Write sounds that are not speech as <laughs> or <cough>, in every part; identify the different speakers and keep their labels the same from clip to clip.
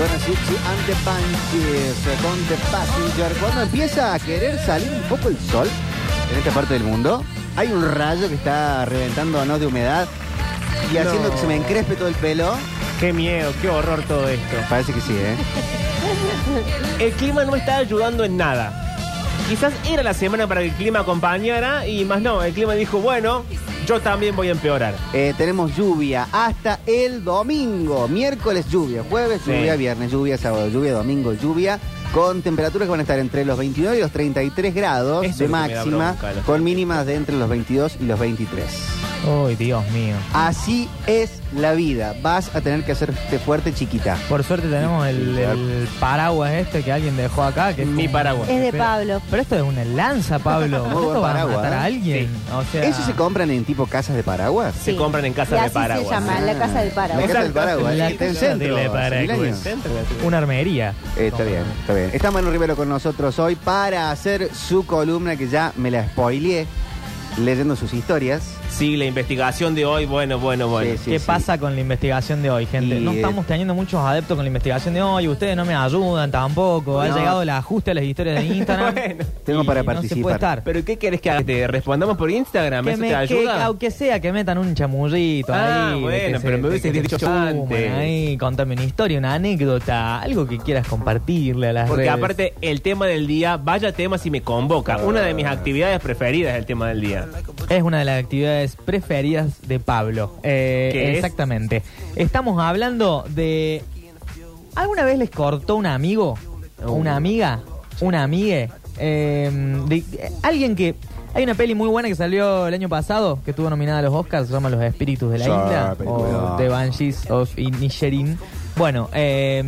Speaker 1: Bueno, Sixty and the Banshees eh, con The Passenger. Cuando empieza a querer salir un poco el sol en esta parte del mundo, hay un rayo que está reventándonos de humedad y
Speaker 2: No.
Speaker 1: haciendo que se me encrespe todo el pelo.
Speaker 2: Qué miedo, qué horror todo esto.
Speaker 1: Parece que sí, ¿eh? <laughs>
Speaker 2: El clima no está ayudando en nada. Quizás era la semana para que el clima acompañara y más no, el clima dijo, bueno, yo también voy a empeorar.
Speaker 1: Eh, tenemos lluvia hasta el domingo. Miércoles lluvia, jueves
Speaker 2: Sí.
Speaker 1: lluvia, viernes lluvia, sábado lluvia, domingo lluvia. Con temperaturas que van a estar entre los 29 y los 33 grados
Speaker 2: Eso
Speaker 1: de
Speaker 2: es lo que me da
Speaker 1: máxima,
Speaker 2: bronca,
Speaker 1: con mínimas de entre los 22 y los 23.
Speaker 3: Uy, Dios mío.
Speaker 1: Así es la vida. Vas a tener que hacerte fuerte chiquita.
Speaker 3: Por suerte tenemos el, el paraguas este que alguien dejó acá. Que es
Speaker 2: Mi paraguas.
Speaker 4: Es de
Speaker 3: Pero-
Speaker 4: Pablo.
Speaker 3: Pero esto es una lanza, <laughs> Pablo.
Speaker 1: Muy buen
Speaker 3: ¿Esto va a
Speaker 1: paraguas,
Speaker 3: matar a
Speaker 1: ¿eh?
Speaker 3: alguien? O sea,
Speaker 1: ¿Eso se compran en tipo casas de paraguas?
Speaker 2: Se compran en casa
Speaker 4: y
Speaker 2: de
Speaker 4: así
Speaker 2: paraguas.
Speaker 4: se llama, la casa del
Speaker 1: La
Speaker 4: paraguas.
Speaker 1: casa del paraguas.
Speaker 3: La
Speaker 1: Está en
Speaker 3: casa
Speaker 1: centro.
Speaker 3: del paraguas.
Speaker 1: Milenio.
Speaker 3: Una armería.
Speaker 1: Eh, está bien, está bien. Está Manu Rivero con nosotros hoy para hacer su columna que ya me la spoileé leyendo sus historias.
Speaker 2: Sí, la investigación de hoy, bueno, bueno, bueno.
Speaker 1: Sí, sí.
Speaker 3: ¿Qué pasa con la investigación de hoy, gente?
Speaker 1: Y,
Speaker 3: no estamos teniendo muchos adeptos con la investigación de hoy. Ustedes no me ayudan tampoco. Ha llegado el ajuste a las historias de <laughs> Instagram.
Speaker 2: Bueno.
Speaker 1: Tengo para
Speaker 3: No se
Speaker 1: participar.
Speaker 3: puede estar.
Speaker 2: ¿Pero qué querés que haga? ¿Te respondamos por Instagram?
Speaker 3: Que
Speaker 2: ¿Eso
Speaker 3: me-
Speaker 2: te
Speaker 3: que-
Speaker 2: ayuda?
Speaker 3: aunque sea que metan un chamullito
Speaker 2: Ah,
Speaker 3: ahí.
Speaker 2: bueno,
Speaker 3: que
Speaker 2: pero me
Speaker 3: de
Speaker 2: hubieses
Speaker 3: que se
Speaker 2: dicho antes.
Speaker 3: Ahí, contame una historia, una anécdota, algo que quieras compartirle a las
Speaker 2: Porque
Speaker 3: redes.
Speaker 2: aparte, el tema del día, vaya tema si me convoca. Una de mis actividades preferidas es el tema del día.
Speaker 3: Es una de las actividades preferidas de Pablo. Eh,
Speaker 2: ¿Qué es?
Speaker 3: exactamente. Estamos hablando de. ¿Alguna vez les cortó un amigo?
Speaker 2: Uh.
Speaker 3: ¿Una amiga? ¿Una amigue? Eh, de- alguien que. Hay una peli muy buena que salió el año pasado, que estuvo nominada a los Oscars, se llama Los Espíritus de la
Speaker 1: Sí,
Speaker 3: Isla, o The Banshees of Inisherin. Bueno, eh,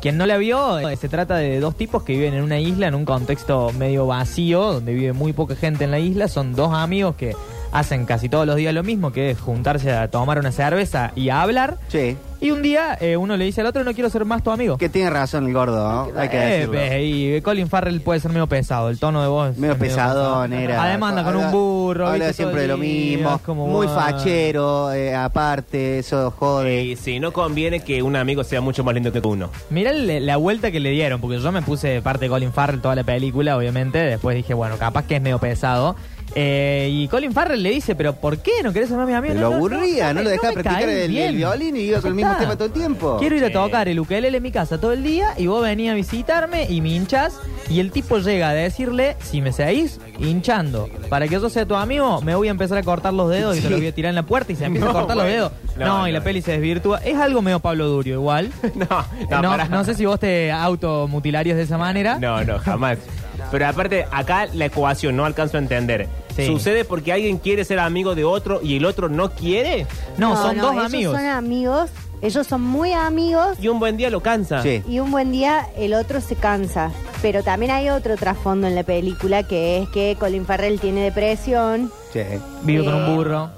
Speaker 3: quien no la vio, eh, se trata de dos tipos que viven en una isla, en un contexto medio vacío, donde vive muy poca gente en la isla. Son dos amigos que hacen casi todos los días lo mismo, que es juntarse a tomar una cerveza y a hablar.
Speaker 1: Sí,
Speaker 3: Y un día eh, uno le dice al otro, no quiero ser más tu amigo.
Speaker 1: que tiene razón el gordo, ¿no? Hay que
Speaker 3: Eh,
Speaker 1: decirlo.
Speaker 3: ve, y Colin Farrell puede ser medio pesado, el tono de voz.
Speaker 1: Medio
Speaker 3: es
Speaker 1: pesadón
Speaker 3: pesado.
Speaker 1: era.
Speaker 3: Además anda con un burro.
Speaker 1: Habla
Speaker 3: ¿viste?
Speaker 1: siempre de
Speaker 3: Todo
Speaker 1: lo
Speaker 3: el día,
Speaker 1: mismo.
Speaker 3: es como,
Speaker 1: muy
Speaker 3: ah.
Speaker 1: fachero, eh, aparte, eso jode.
Speaker 2: Y si no conviene que un amigo sea mucho más lindo que uno.
Speaker 3: Mirá le- la vuelta que le dieron, porque yo me puse de parte de Colin Farrell toda la película, obviamente. Después dije, bueno, capaz que es medio pesado. Eh, y Colin Farrell le dice, ¿pero por qué no querés ser más mi amigo?
Speaker 1: lo aburría, no, lo dejaba
Speaker 3: me
Speaker 1: practicar
Speaker 3: caes
Speaker 1: el,
Speaker 3: bien.
Speaker 1: el violín y iba con el mismo
Speaker 3: está.
Speaker 1: tema todo el tiempo.
Speaker 3: Quiero ir a tocar el ukelele en mi casa todo el día y vos venís a visitarme y me hinchas. Y el tipo llega a decirle, si me seguís hinchando para que yo sea tu amigo, me voy a empezar a cortar los dedos y te los voy a tirar en la puerta y se empieza <laughs>
Speaker 2: No,
Speaker 3: a cortar los dedos.
Speaker 2: No,
Speaker 3: No, y
Speaker 2: no,
Speaker 3: la peli se desvirtúa. Es algo medio Pablo Durio igual. <laughs>
Speaker 2: No,
Speaker 3: No,
Speaker 2: no,
Speaker 3: no, sé si vos te automutilarías de esa manera.
Speaker 2: No, no, jamás. <laughs> Pero aparte, acá la ecuación no alcanzo a entender.
Speaker 3: Sí.
Speaker 2: ¿Sucede porque alguien quiere ser amigo de otro y el otro no quiere?
Speaker 3: No, son dos
Speaker 4: ellos
Speaker 3: amigos.
Speaker 4: son amigos, ellos son muy amigos
Speaker 2: Y un buen día lo cansa.
Speaker 1: Sí.
Speaker 4: y un buen día el otro se cansa. Pero también hay otro trasfondo en la película que es que Colin Farrell tiene depresión.
Speaker 1: Sí.
Speaker 3: Vive con
Speaker 4: Eh,
Speaker 3: un burro.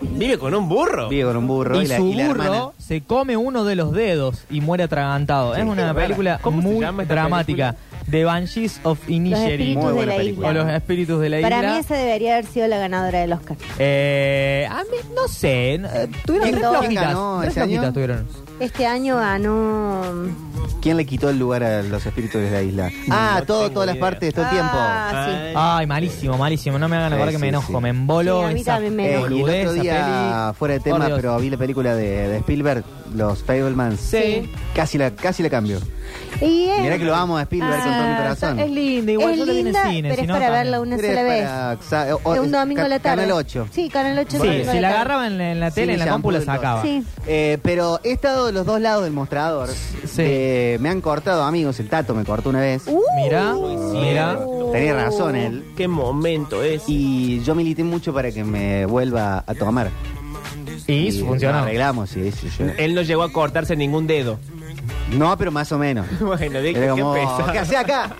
Speaker 2: ¿Vive con un burro?
Speaker 1: Vive con un burro y,
Speaker 3: Y
Speaker 1: la,
Speaker 3: su
Speaker 1: y la hermana.
Speaker 3: burro se come uno de los dedos y muere atragantado.
Speaker 1: Sí.
Speaker 3: es una película
Speaker 2: ¿Cómo se
Speaker 3: muy
Speaker 2: llama esta
Speaker 3: dramática. The Banshees of Inisherin.
Speaker 1: Muy buena
Speaker 4: la
Speaker 1: película.
Speaker 3: O los espíritus de la
Speaker 4: Para
Speaker 3: isla.
Speaker 4: mí esa debería haber sido la ganadora del Oscar.
Speaker 3: Eh, a mí, no sé. eh, Tuvieron
Speaker 1: ¿Quién-
Speaker 3: tres
Speaker 4: quién
Speaker 3: flojitas.
Speaker 1: ganó
Speaker 3: tres
Speaker 1: ese año?
Speaker 3: flojitas tuvieron.
Speaker 4: Este año ganó...
Speaker 1: ¿Quién le quitó el lugar a los espíritus de la isla? Ah,
Speaker 2: no
Speaker 1: todo,
Speaker 2: tengo
Speaker 1: todas las
Speaker 2: idea.
Speaker 1: partes, todo el tiempo.
Speaker 4: Ah, sí.
Speaker 2: Ay.
Speaker 3: Malísimo, malísimo. No me hagan
Speaker 1: Sí,
Speaker 3: acordar que
Speaker 1: sí,
Speaker 3: me enojo.
Speaker 1: sí.
Speaker 3: Me embolo.
Speaker 4: Sí, a mí
Speaker 3: esa
Speaker 4: también me
Speaker 1: Eh,
Speaker 4: enojo.
Speaker 1: y el
Speaker 3: boludez,
Speaker 1: otro
Speaker 3: esa
Speaker 1: día, fuera de
Speaker 3: Por
Speaker 1: tema,
Speaker 3: Dios.
Speaker 1: pero vi la película de, de Spielberg, Los Fablemans.
Speaker 3: Sí.
Speaker 1: Casi la, casi la cambio.
Speaker 4: Y es-
Speaker 1: Mirá que lo amo a Spielberg con todo mi
Speaker 4: Ah,
Speaker 1: corazón.
Speaker 3: Es linda, igual
Speaker 4: es
Speaker 3: el
Speaker 4: linda,
Speaker 3: cine.
Speaker 4: pero
Speaker 3: si
Speaker 4: es
Speaker 3: no,
Speaker 4: para
Speaker 3: también.
Speaker 4: verla una sola vez.
Speaker 1: para- sa- o-
Speaker 4: Es un domingo a la tarde.
Speaker 1: Canal 8.
Speaker 4: Sí, Canal 8.
Speaker 3: Sí,
Speaker 4: domingo a
Speaker 3: si la
Speaker 4: tarde.
Speaker 3: agarraban en la, en la
Speaker 1: Sí,
Speaker 3: tele, en la
Speaker 1: shampoo
Speaker 3: compu la
Speaker 1: del dos.
Speaker 3: sacaba.
Speaker 4: Sí.
Speaker 1: Eh, pero he estado de los dos lados del mostrador.
Speaker 3: Sí.
Speaker 1: Eh, me han cortado amigos, el Tato me cortó una vez.
Speaker 4: Uh,
Speaker 3: Mira, mira.
Speaker 1: Tenía razón él.
Speaker 2: ¿Qué momento es?
Speaker 1: Y yo milité mucho para que me vuelva a tomar.
Speaker 3: Y,
Speaker 1: lo
Speaker 3: funcionó.
Speaker 1: arreglamos, sí, sí, sí.
Speaker 2: Él no llegó a cortarse ningún dedo.
Speaker 1: No, pero más o menos. <laughs>
Speaker 2: Bueno, dije,
Speaker 1: Era
Speaker 2: qué
Speaker 1: como,
Speaker 2: pesado.
Speaker 1: ¿qué hace acá?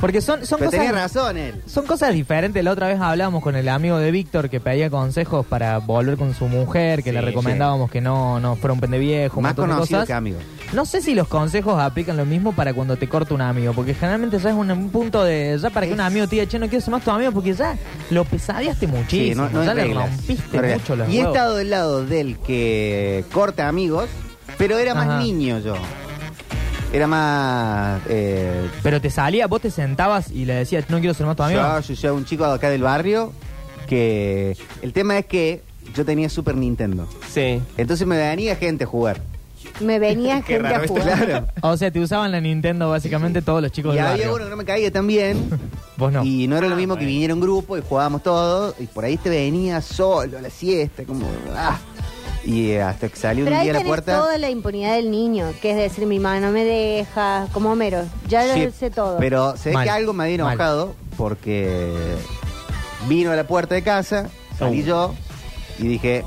Speaker 3: Porque son, son
Speaker 1: Pero tenía
Speaker 3: cosas.
Speaker 1: razón él.
Speaker 3: Son cosas diferentes. La otra vez hablábamos con el amigo de Víctor que pedía consejos para volver con su mujer, que
Speaker 1: Sí,
Speaker 3: le recomendábamos que no, no fuera un pendeviejo, un
Speaker 1: Más
Speaker 3: montón de
Speaker 1: conocido
Speaker 3: cosas.
Speaker 1: que amigo.
Speaker 3: No sé si los consejos aplican lo mismo para cuando te corta un amigo, porque generalmente ya es un, un punto de. Ya para que un amigo te diga, che, no quiero ser más tu amigo, porque ya lo pesadeaste muchísimo.
Speaker 1: Sí, no, no
Speaker 3: ya le rompiste mucho los
Speaker 1: Y he estado del lado del que corta amigos, pero era más
Speaker 3: Ajá.
Speaker 1: niño yo. Era más... Eh,
Speaker 3: Pero te salía, vos te sentabas y le decías, no quiero ser más tu amigo.
Speaker 1: yo, yo, yo, un chico de acá del barrio que... El tema es que yo tenía Super Nintendo.
Speaker 2: Sí.
Speaker 1: Entonces me venía gente a jugar.
Speaker 4: Me venía <laughs>
Speaker 2: Qué
Speaker 4: gente
Speaker 2: raro
Speaker 4: a
Speaker 2: esto.
Speaker 4: jugar.
Speaker 1: Claro.
Speaker 3: O sea, te usaban la Nintendo básicamente todos los chicos
Speaker 1: Y
Speaker 3: del
Speaker 1: había
Speaker 3: barrio.
Speaker 1: uno que no me caía tan bien. <laughs>
Speaker 3: Vos no.
Speaker 1: Y no era lo
Speaker 2: Ah,
Speaker 1: mismo que
Speaker 2: bueno.
Speaker 1: viniera un grupo y jugábamos todos. Y por ahí te venía solo a la siesta, como. ah. Y eh, hasta que salió
Speaker 4: Pero
Speaker 1: un
Speaker 4: ahí
Speaker 1: día a la
Speaker 4: tenés
Speaker 1: puerta.
Speaker 4: toda la impunidad del niño, que es decir, mi mamá no me deja, como Homero. Ya
Speaker 1: Sí,
Speaker 4: lo sé todo.
Speaker 1: Pero sé
Speaker 3: Mal.
Speaker 1: que algo me había
Speaker 3: Mal.
Speaker 1: enojado porque vino a la puerta de casa, salí
Speaker 2: Oh.
Speaker 1: yo y dije.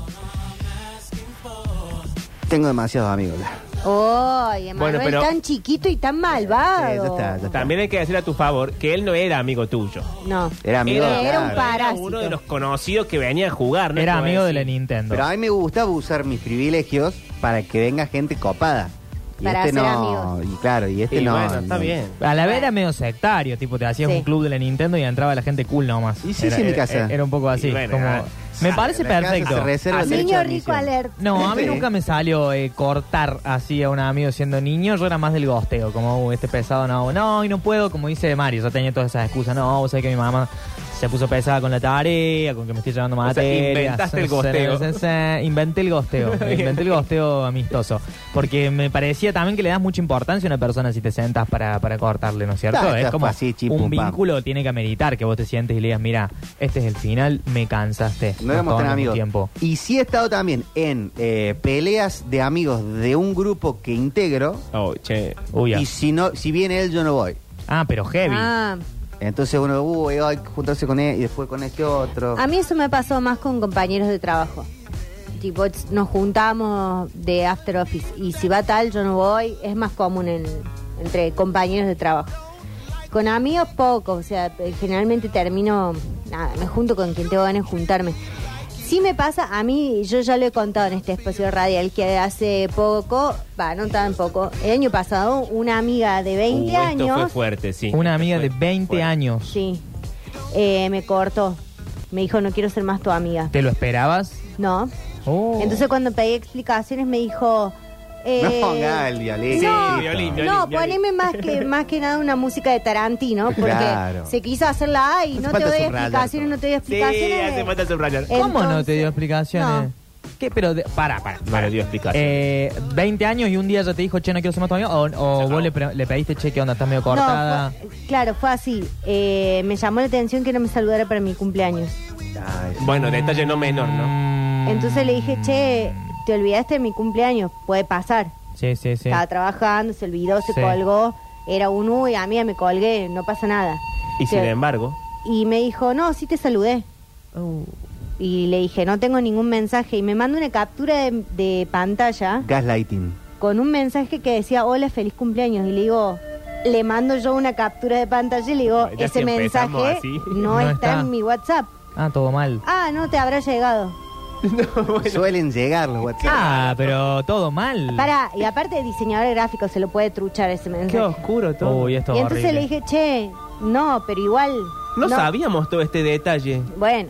Speaker 1: Tengo demasiados amigos.
Speaker 4: Ay, Emanuel,
Speaker 2: Bueno, pero-
Speaker 4: tan chiquito y tan malvado.
Speaker 1: Sí, ya está, ya está.
Speaker 2: También hay que decir a tu favor que él no era amigo tuyo.
Speaker 4: No.
Speaker 1: Era amigo
Speaker 2: era,
Speaker 4: Era un
Speaker 1: claro.
Speaker 4: Parásito.
Speaker 2: uno de los conocidos que venía a jugar. ¿no?
Speaker 3: Era amigo de la. Nintendo.
Speaker 1: Pero a mí me gustaba usar mis privilegios para que venga gente copada. Y
Speaker 4: Para
Speaker 1: este
Speaker 4: hacer
Speaker 1: no.
Speaker 4: amigos.
Speaker 1: Y claro, y este
Speaker 2: Y
Speaker 1: no.
Speaker 2: bueno, está
Speaker 1: no.
Speaker 2: bien.
Speaker 3: A la vez era medio sectario, tipo, te hacías
Speaker 4: Sí.
Speaker 3: un club de la Nintendo y entraba la gente cool nomás.
Speaker 1: Y sí,
Speaker 3: era,
Speaker 1: sí, en mi
Speaker 3: era-
Speaker 1: casa.
Speaker 3: Era un poco así.
Speaker 2: Y bueno,
Speaker 3: como-
Speaker 2: ah,
Speaker 3: me
Speaker 1: ah,
Speaker 3: parece
Speaker 1: la casa
Speaker 3: perfecto.
Speaker 1: se reserva el
Speaker 2: Así-
Speaker 1: derecho
Speaker 4: Niño
Speaker 1: de
Speaker 4: rico
Speaker 1: admisión.
Speaker 4: alert.
Speaker 3: No, a mí
Speaker 1: Sí.
Speaker 3: nunca me salió eh, cortar así a un amigo siendo niño. Yo era más del gosteo, como "Uh, este pesado no, no, y no puedo, como dice Mario. Yo tenía todas esas excusas. No, vos sabés que mi mamá se puso pesada con la tarea, con que me estoy llevando
Speaker 2: O sea,
Speaker 3: materias.
Speaker 2: inventaste el gosteo.
Speaker 3: Inventé el gosteo. <laughs> Inventé el gosteo amistoso. Porque me parecía también que le das mucha importancia a una persona si te sentas para, para cortarle, ¿no es cierto? Es como
Speaker 1: así,
Speaker 3: un vínculo tiene que ameritar que vos te sientes y le digas, mira, este es el final, me cansaste.
Speaker 1: No éramos tan
Speaker 3: tomamos
Speaker 1: amigos.
Speaker 3: tiempo.
Speaker 1: Y sí he estado también en eh, peleas de amigos de un grupo que integro.
Speaker 2: Oh, che.
Speaker 3: Uy.
Speaker 1: Y si no, si viene él, yo no voy.
Speaker 3: Ah, pero heavy.
Speaker 4: Ah,
Speaker 1: Entonces uno, uy, hay que juntarse con él y después con este otro.
Speaker 4: a mí eso me pasó más con compañeros de trabajo. Tipo, nos juntamos de after office y si va tal, yo no voy. Es más común en- entre compañeros de trabajo. Con amigos poco, o sea, eh, generalmente termino, nada, me junto con quien tengo ganas de juntarme. Sí me pasa, a mí, yo ya lo he contado en este espacio radial, que hace poco, va, no tan poco, el año pasado, una amiga de 20
Speaker 2: Uh, esto
Speaker 4: años...
Speaker 2: fue fuerte, sí.
Speaker 3: Una
Speaker 2: Esto
Speaker 3: amiga
Speaker 2: fue
Speaker 3: de 20
Speaker 2: fuerte.
Speaker 3: años.
Speaker 4: Sí, eh, me cortó. Me dijo, no quiero ser más tu amiga.
Speaker 3: ¿Te lo esperabas?
Speaker 4: No.
Speaker 3: Oh.
Speaker 4: Entonces cuando pedí explicaciones me dijo... eh,
Speaker 1: no ponga el
Speaker 4: no,
Speaker 2: Sí, violín, violín.
Speaker 4: no,
Speaker 2: violín.
Speaker 4: poneme más que <laughs> más que nada una música de Tarantino, porque
Speaker 1: Claro.
Speaker 4: se quiso hacer la A y
Speaker 1: Hace
Speaker 4: no te doy explicaciones, no te doy
Speaker 2: Sí,
Speaker 4: explicaciones.
Speaker 2: hace falta subrayar.
Speaker 4: Eh,
Speaker 3: ¿Cómo no te dio explicaciones? ¿Qué? Pero, de- para, para.
Speaker 2: No le dio explicación.
Speaker 3: Eh, 20 años y un día ya te dijo, che, no quiero ser más tu amigo. O, o
Speaker 2: No.
Speaker 3: vos le, pediste, che, ¿qué onda? ¿Estás medio
Speaker 4: No,
Speaker 3: cortada?
Speaker 4: fue- claro, fue así. Eh, me llamó la atención que no me saludara para mi cumpleaños.
Speaker 1: Ay,
Speaker 2: Bueno, detalle no menor, ¿no?
Speaker 4: Entonces le dije, che, te olvidaste de mi cumpleaños, puede pasar.
Speaker 3: Sí, sí, sí.
Speaker 4: Estaba trabajando, se olvidó, se
Speaker 3: Sí.
Speaker 4: colgó. Era un uy, a mí me colgué, no pasa nada.
Speaker 2: Y sin embargo.
Speaker 4: Y me dijo, no, sí te saludé. Y le dije, no tengo ningún mensaje. Y me manda una captura de, de pantalla
Speaker 1: Gaslighting.
Speaker 4: con un mensaje que decía, hola, feliz cumpleaños. Y le digo, le mando yo una captura de pantalla y le digo,
Speaker 2: Ya
Speaker 4: ese
Speaker 2: si empezamos
Speaker 4: mensaje
Speaker 2: así.
Speaker 4: no,
Speaker 3: No
Speaker 4: está,
Speaker 3: está.
Speaker 4: en mi WhatsApp.
Speaker 3: Ah, todo mal.
Speaker 4: Ah, no te habrá llegado. <laughs>
Speaker 1: Suelen llegar los WhatsApp.
Speaker 3: Ah, pero todo mal.
Speaker 4: Para, y aparte de diseñador gráfico se lo puede truchar ese mensaje.
Speaker 2: Qué oscuro todo.
Speaker 3: Uy, esto
Speaker 4: y entonces
Speaker 3: horrible.
Speaker 4: le dije, che, no, pero igual.
Speaker 2: no, sabíamos todo este detalle.
Speaker 4: Bueno,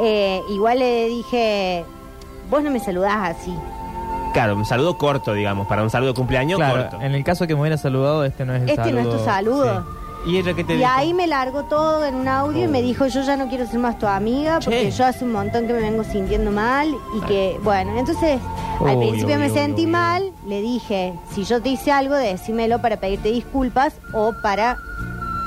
Speaker 4: eh, igual le dije, vos no me saludás así.
Speaker 2: Claro, un saludo corto, digamos, para un saludo de cumpleaños
Speaker 3: Claro,
Speaker 2: corto.
Speaker 3: en el caso que me hubiera saludado, este no es el
Speaker 4: Este
Speaker 3: saludo.
Speaker 4: no es tu saludo.
Speaker 3: Sí. ¿Y ella qué te
Speaker 4: Y
Speaker 3: dijo?
Speaker 4: ahí me largó todo en un audio y me dijo, yo ya no quiero ser más tu amiga porque
Speaker 2: Che.
Speaker 4: yo hace un montón que me vengo sintiendo mal y que, bueno, entonces al principio me sentí mal, le dije, si yo te hice algo, decímelo para pedirte disculpas o para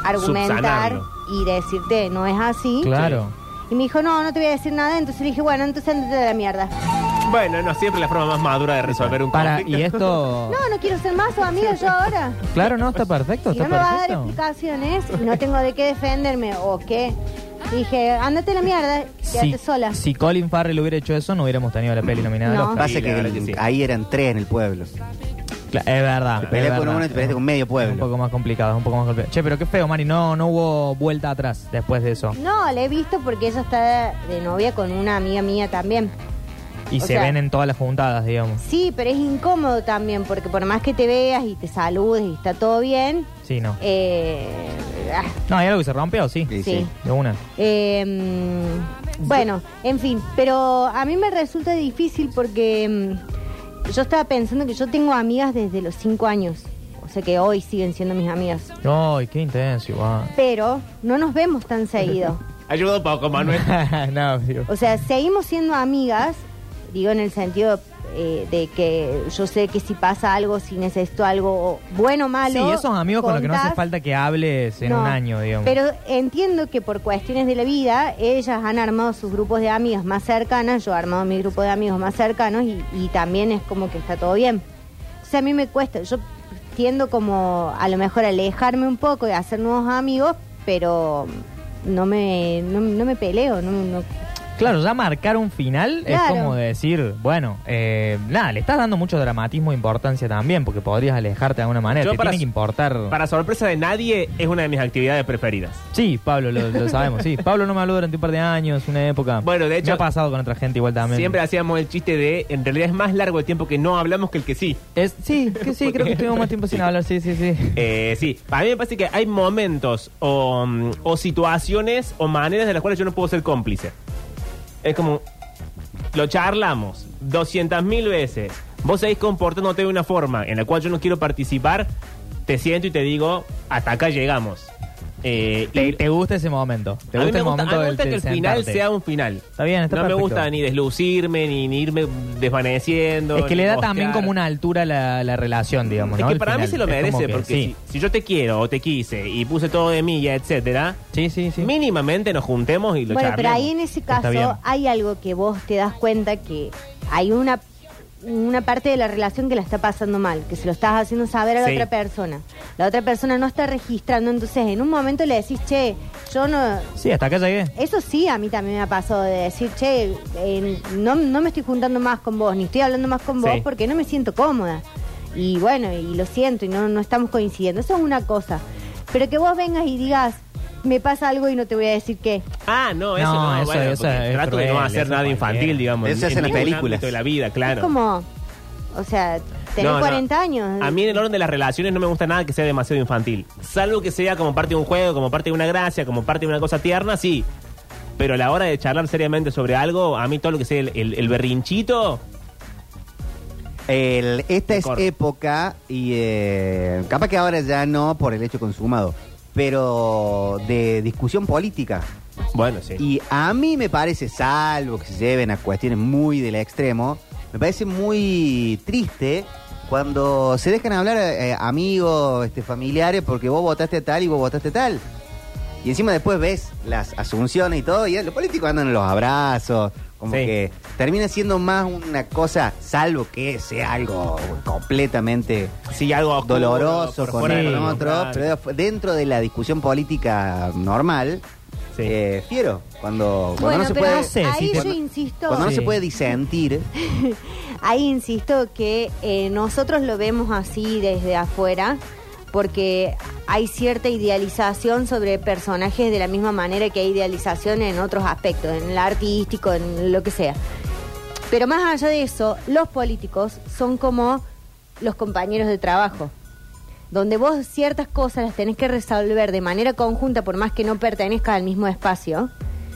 Speaker 4: argumentar
Speaker 2: Subsanarlo.
Speaker 4: y decirte, no es así.
Speaker 3: Claro.
Speaker 4: Y me dijo, no, no te voy a decir nada, entonces le dije, bueno, entonces andate de la mierda.
Speaker 2: Bueno, no siempre la forma más madura de resolver un
Speaker 3: Para,
Speaker 2: conflicto.
Speaker 3: y esto... <laughs>
Speaker 4: No, no quiero ser más tu amiga yo ahora.
Speaker 3: Claro, no, está perfecto,
Speaker 4: Si
Speaker 3: está
Speaker 4: no me vas a dar
Speaker 3: perfecto.
Speaker 4: explicaciones y no tengo de qué defenderme o qué. Dije, ándate a la mierda, quédate
Speaker 3: Si,
Speaker 4: sola.
Speaker 3: si Colin Farrell hubiera hecho eso, no hubiéramos tenido la peli nominada. al
Speaker 4: No.
Speaker 3: Oscar.
Speaker 1: Pasa
Speaker 2: Sí, la
Speaker 1: que,
Speaker 2: verdad que sí.
Speaker 1: ahí eran tres en el pueblo.
Speaker 3: Cla- Es verdad.
Speaker 1: Te
Speaker 3: es
Speaker 1: peleas con
Speaker 3: verdad.
Speaker 1: uno y te peleas con medio
Speaker 3: Es un
Speaker 1: pueblo.
Speaker 3: poco más complicado, es un poco más complicado. Che, pero qué feo, Mari, no, no hubo vuelta atrás después de eso.
Speaker 4: No, la he visto porque ella está de novia con una amiga mía también.
Speaker 3: Y
Speaker 4: O
Speaker 3: se
Speaker 4: sea-
Speaker 3: ven en todas las juntadas, digamos.
Speaker 4: Sí, pero es incómodo también porque por más que te veas y te saludes y está todo bien,
Speaker 3: Sí, no.
Speaker 4: eh, ah,
Speaker 3: No, hay algo que se rompió, sí.
Speaker 1: Sí,
Speaker 4: Sí.
Speaker 3: De una.
Speaker 4: eh, bueno, en fin, pero a mí me resulta difícil porque mm, yo estaba pensando que yo tengo amigas desde los cinco años. O sea que hoy siguen siendo mis amigas.
Speaker 3: Ay, qué intenso, igual.
Speaker 4: Pero no nos vemos tan seguido. <laughs>
Speaker 2: Ayuda un poco, Manuel. <laughs>
Speaker 3: no.
Speaker 4: O sea, seguimos siendo amigas, digo en el sentido eh, de que yo sé que si pasa algo, si necesito algo bueno o malo.
Speaker 3: Sí, esos amigos con los que no hace
Speaker 4: contás.
Speaker 3: falta que hables en
Speaker 4: No,
Speaker 3: un año, digamos.
Speaker 4: Pero entiendo que por cuestiones de la vida, ellas han armado sus grupos de amigas más cercanas, yo he armado mi grupo de amigos más cercanos y, y también es como que está todo bien. O sea, a mí me cuesta, yo tiendo como a lo mejor alejarme un poco y hacer nuevos amigos, pero no me, no, no me peleo, no, no-
Speaker 3: Claro, ya marcar un final es como decir, bueno, eh, nada, le estás dando mucho dramatismo e importancia también, porque podrías alejarte de alguna manera.
Speaker 2: Yo
Speaker 3: Te
Speaker 2: para-
Speaker 3: tiene que importar.
Speaker 2: Para sorpresa de nadie, es una de mis actividades preferidas.
Speaker 3: Sí, Pablo, lo, lo sabemos, sí. <laughs> Pablo no me habló durante un par de años, una época.
Speaker 2: Bueno, de hecho-
Speaker 3: Me ha pasado con otra gente igual también.
Speaker 2: Siempre hacíamos el chiste de, en realidad es más largo el tiempo que no hablamos que el que sí.
Speaker 3: Es, sí, <laughs> que sí, creo que estuvimos más tiempo sin <laughs> hablar, sí, sí, sí.
Speaker 2: Eh, sí, a mí me parece que hay momentos o, mm, o situaciones o maneras de las cuales yo no puedo ser cómplice. Es como, lo charlamos 200 mil veces. Vos seguís comportándote de una forma en la cual yo no quiero participar, te siento y te digo, hasta acá llegamos. Eh,
Speaker 3: Te,
Speaker 2: y-
Speaker 3: te gusta ese momento. Te
Speaker 2: a mí
Speaker 3: gusta
Speaker 2: me
Speaker 3: el
Speaker 2: gusta,
Speaker 3: momento
Speaker 2: a mí me
Speaker 3: del-
Speaker 2: gusta que
Speaker 3: del
Speaker 2: el final
Speaker 3: sentarte.
Speaker 2: sea un final.
Speaker 3: Está bien, está
Speaker 2: no me gusta ni deslucirme, ni, ni irme desvaneciendo.
Speaker 3: Es que
Speaker 2: ni
Speaker 3: le da
Speaker 2: mostrar.
Speaker 3: también como una altura la, la relación, digamos,
Speaker 2: Es
Speaker 3: ¿no?
Speaker 2: que
Speaker 3: El
Speaker 2: para mí
Speaker 3: final.
Speaker 2: se lo
Speaker 3: Es como
Speaker 2: merece,
Speaker 3: que
Speaker 2: porque
Speaker 3: sí.
Speaker 2: si, si yo te quiero o te quise y puse todo de mí, etcétera,
Speaker 3: Sí, sí, sí.
Speaker 2: mínimamente nos juntemos y lo
Speaker 4: Bueno, pero
Speaker 2: charlemos.
Speaker 4: ahí en ese
Speaker 3: Está bien.
Speaker 4: caso hay algo que vos te das cuenta que hay una una parte de la relación que la está pasando mal, que se lo estás haciendo saber a la
Speaker 2: Sí.
Speaker 4: otra persona. La otra persona no está registrando, entonces en un momento le decís, che, yo no...
Speaker 3: Sí, hasta acá llegué.
Speaker 4: Eso sí, a mí también me ha pasado de decir, che, eh, no, no me estoy juntando más con vos, ni estoy hablando más con vos
Speaker 2: Sí.
Speaker 4: porque no me siento cómoda. Y bueno, y lo siento, y no, no estamos coincidiendo. Eso es una cosa. Pero que vos vengas y digas, me pasa algo y no te voy a decir qué.
Speaker 2: Ah, no, eso
Speaker 3: No,
Speaker 2: no,
Speaker 3: eso-
Speaker 2: bueno,
Speaker 3: eso
Speaker 2: porque
Speaker 3: es
Speaker 2: trato de
Speaker 3: cruel,
Speaker 2: no hacer
Speaker 3: eso
Speaker 2: nada infantil, digamos.
Speaker 1: Eso se hace en las películas.
Speaker 2: de la vida, claro.
Speaker 4: Es como, o sea, tenés
Speaker 2: No, no.
Speaker 4: 40 años.
Speaker 2: A mí en el orden de las relaciones no me gusta nada que sea demasiado infantil. Salvo que sea como parte de un juego, como parte de una gracia, como parte de una cosa tierna, sí. Pero a la hora de charlar seriamente sobre algo, a mí todo lo que sea el, el- el berrinchito,
Speaker 1: El- esta es época y eh, capaz que ahora ya no por el hecho consumado, pero de discusión política.
Speaker 2: bueno, sí.
Speaker 1: Y a mí me parece, salvo que se lleven a cuestiones muy del extremo, me parece muy triste cuando se dejan hablar eh, amigos, este, familiares, porque vos votaste tal y vos votaste tal. Y encima después ves las asunciones y todo, y los políticos andan en los abrazos, como
Speaker 2: Sí.
Speaker 1: que termina siendo más una cosa, salvo que sea algo completamente
Speaker 2: Sí, algo oscuro,
Speaker 1: doloroso
Speaker 2: por
Speaker 1: con, otro, pero dentro de la discusión política normal,
Speaker 2: Sí.
Speaker 1: eh, fiero, cuando, cuando
Speaker 4: bueno,
Speaker 1: no se puede...
Speaker 3: no sé,
Speaker 4: ahí
Speaker 3: te-
Speaker 4: yo insisto,
Speaker 1: Cuando no se puede disentir, <laughs>
Speaker 4: ahí insisto que eh, nosotros lo vemos así desde afuera, porque hay cierta idealización sobre personajes de la misma manera que hay idealización en otros aspectos, en el artístico, en lo que sea. Pero más allá de eso, los políticos son como los compañeros de trabajo, donde vos ciertas cosas las tenés que resolver de manera conjunta por más que no pertenezca al mismo espacio.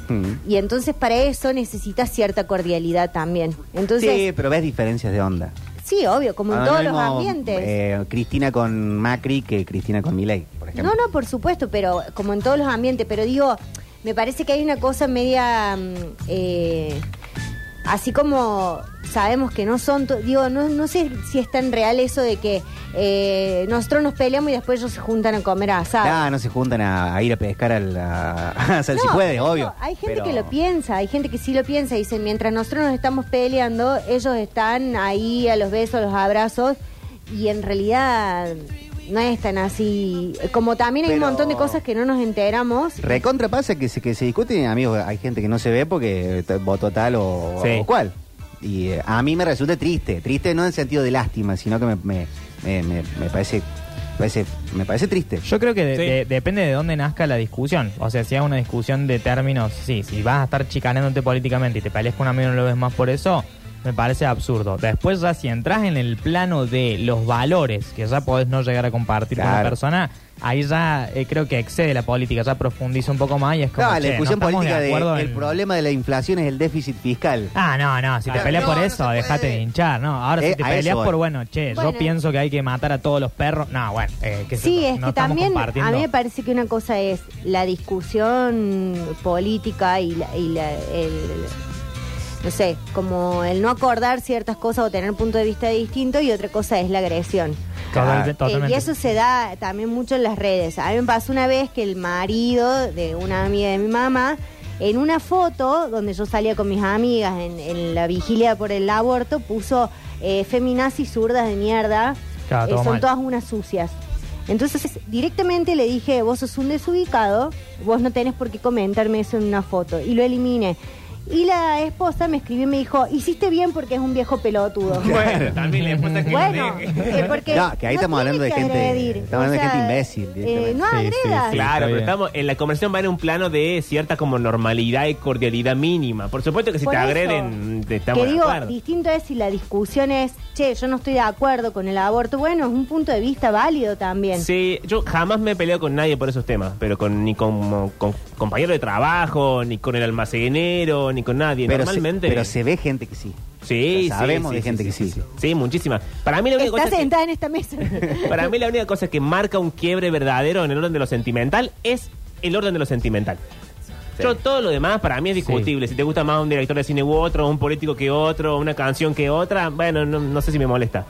Speaker 1: mm,
Speaker 4: Y entonces para eso necesitas cierta cordialidad también. Entonces,
Speaker 1: sí, pero ves diferencias de onda.
Speaker 4: Sí, obvio, como en todos
Speaker 1: no
Speaker 4: los ambientes.
Speaker 1: eh, Cristina con Macri que Cristina con Milei, por ejemplo.
Speaker 4: no, no, por supuesto, pero como en todos los ambientes, pero digo, me parece que hay una cosa media, mm, eh, así como sabemos que no son, digo, no, no sé si es tan real eso de que eh, nosotros nos peleamos y después ellos se juntan a comer asado.
Speaker 1: Ah, no se juntan a, a ir a pescar al, a, <laughs> si puede, obvio.
Speaker 4: Hay gente
Speaker 1: pero-
Speaker 4: que lo piensa, hay gente que sí lo piensa. Dicen, mientras nosotros nos estamos peleando, ellos están ahí a los besos, a los abrazos. Y en realidad no es tan así. Como también hay
Speaker 1: Pero-
Speaker 4: un montón de cosas que no nos enteramos.
Speaker 1: Recontra pasa que se, que se discute, amigos, hay gente que no se ve porque t- votó tal o,
Speaker 2: Sí.
Speaker 1: o cual. Y eh, a mí me resulta triste, triste no en sentido de lástima, sino que me, me, me, me- me parece, parece, me parece triste.
Speaker 3: Yo creo que de-
Speaker 2: Sí.
Speaker 3: de- depende de dónde nazca la discusión. O sea, si hay una discusión de términos, sí, si vas a estar chicaneándote políticamente y te peleas con un amigo y no lo ves más por eso, me parece absurdo. Después ya si entras en el plano de los valores, que ya podés no llegar a compartir con una persona, ahí ya eh, creo que excede la política, ya profundiza un poco más y es como,
Speaker 1: No, la
Speaker 3: no
Speaker 1: discusión política
Speaker 3: de
Speaker 1: de,
Speaker 3: acuerdo
Speaker 1: el
Speaker 3: en-
Speaker 1: problema de la inflación es el déficit fiscal.
Speaker 3: Ah, no, no, si te peleas por
Speaker 1: No, no
Speaker 3: eso,
Speaker 1: puede.
Speaker 3: dejate de hinchar, ¿no? Ahora
Speaker 1: Eh,
Speaker 3: si te peleas por, bueno, che,
Speaker 4: Bueno.
Speaker 3: yo pienso que hay que matar a todos los perros, no, bueno, eh, que
Speaker 4: Sí, es
Speaker 3: no
Speaker 4: que también a mí me parece que una cosa es la discusión política y, la, y la- el, no sé, como el no acordar ciertas cosas o tener punto de vista distinto y otra cosa es la agresión. Eh, y eso se da también mucho en las redes. A mí me pasó una vez que el marido de una amiga de mi mamá, en una foto donde yo salía con mis amigas en, en la vigilia por el aborto, puso eh, feminazis zurdas de mierda.
Speaker 3: Claro,
Speaker 4: Eh, son
Speaker 3: mal.
Speaker 4: todas unas sucias. Entonces directamente le dije, vos sos un desubicado, vos no tenés por qué comentarme eso en una foto. Y lo eliminé. Y la esposa me escribió y me dijo, hiciste bien porque es un viejo pelotudo. <laughs>
Speaker 2: Bueno, también le pasa que
Speaker 4: Bueno, eh, porque <laughs>
Speaker 1: No, que ahí
Speaker 4: no
Speaker 1: estamos hablando de
Speaker 4: que
Speaker 1: gente-
Speaker 4: agredir.
Speaker 1: estamos hablando de gente imbécil,
Speaker 4: eh,
Speaker 1: directamente.
Speaker 4: no
Speaker 3: Sí, sí,
Speaker 4: agredas.
Speaker 3: sí.
Speaker 2: Claro,
Speaker 3: está
Speaker 2: pero
Speaker 3: bien.
Speaker 2: estamos en la conversación va en un plano de cierta como normalidad y cordialidad mínima. Por supuesto que si
Speaker 4: Por
Speaker 2: te
Speaker 4: eso,
Speaker 2: agreden, te estamos
Speaker 4: que
Speaker 2: de
Speaker 4: digo,
Speaker 2: acuerdo.
Speaker 4: distinto es si la discusión es, che, yo no estoy de acuerdo con el aborto. Bueno, es un punto de vista válido también.
Speaker 2: Sí, yo jamás me he peleado con nadie por esos temas, pero con ni con, con compañero de trabajo, ni con el almacenero, ni con nadie.
Speaker 1: Pero, se,
Speaker 2: Normalmente.
Speaker 1: pero se ve gente que sí.
Speaker 2: Sí,
Speaker 1: O sea,
Speaker 2: sí,
Speaker 1: sabemos
Speaker 2: sí,
Speaker 1: de gente que sí.
Speaker 2: Sí, muchísima. Para mí la única
Speaker 4: Está
Speaker 2: cosa que-
Speaker 4: sentada en esta mesa. <laughs>
Speaker 2: para mí la única cosa que marca un quiebre verdadero en el orden de lo sentimental es el orden de lo sentimental.
Speaker 1: Sí.
Speaker 2: Yo todo lo demás para mí es discutible. Si te gusta más un director de cine u otro, un político que otro, una canción que otra, bueno, no, no sé si me molesta.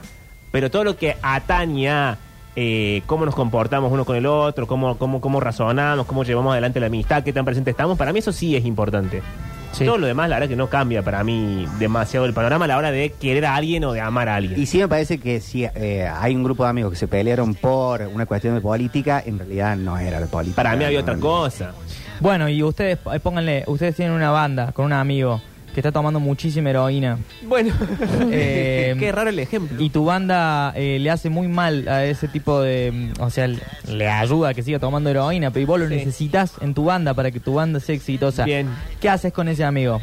Speaker 2: Pero todo lo que atañe a eh, cómo nos comportamos uno con el otro, cómo, cómo, cómo razonamos, cómo llevamos adelante la amistad, qué tan presente estamos, para mí eso sí es importante.
Speaker 3: Sí.
Speaker 2: Todo lo demás, la verdad que no cambia para mí demasiado el panorama a la hora de querer a alguien o de amar a alguien.
Speaker 1: Y sí me parece que si eh, hay un grupo de amigos que se pelearon por una cuestión de política, en realidad no era de política.
Speaker 2: para mí había
Speaker 1: No,
Speaker 2: otra cosa.
Speaker 3: Bueno, y ustedes, eh, pónganle, ustedes tienen una banda con un amigo que está tomando muchísima heroína.
Speaker 2: Bueno, <laughs>
Speaker 3: Eh,
Speaker 2: qué raro el ejemplo.
Speaker 3: Y tu banda eh, le hace muy mal a ese tipo de... mm, O sea, le- ayuda a que siga tomando heroína, pero vos lo
Speaker 2: Sí.
Speaker 3: necesitas en tu banda para que tu banda sea exitosa.
Speaker 2: Bien.
Speaker 3: ¿Qué haces con ese amigo?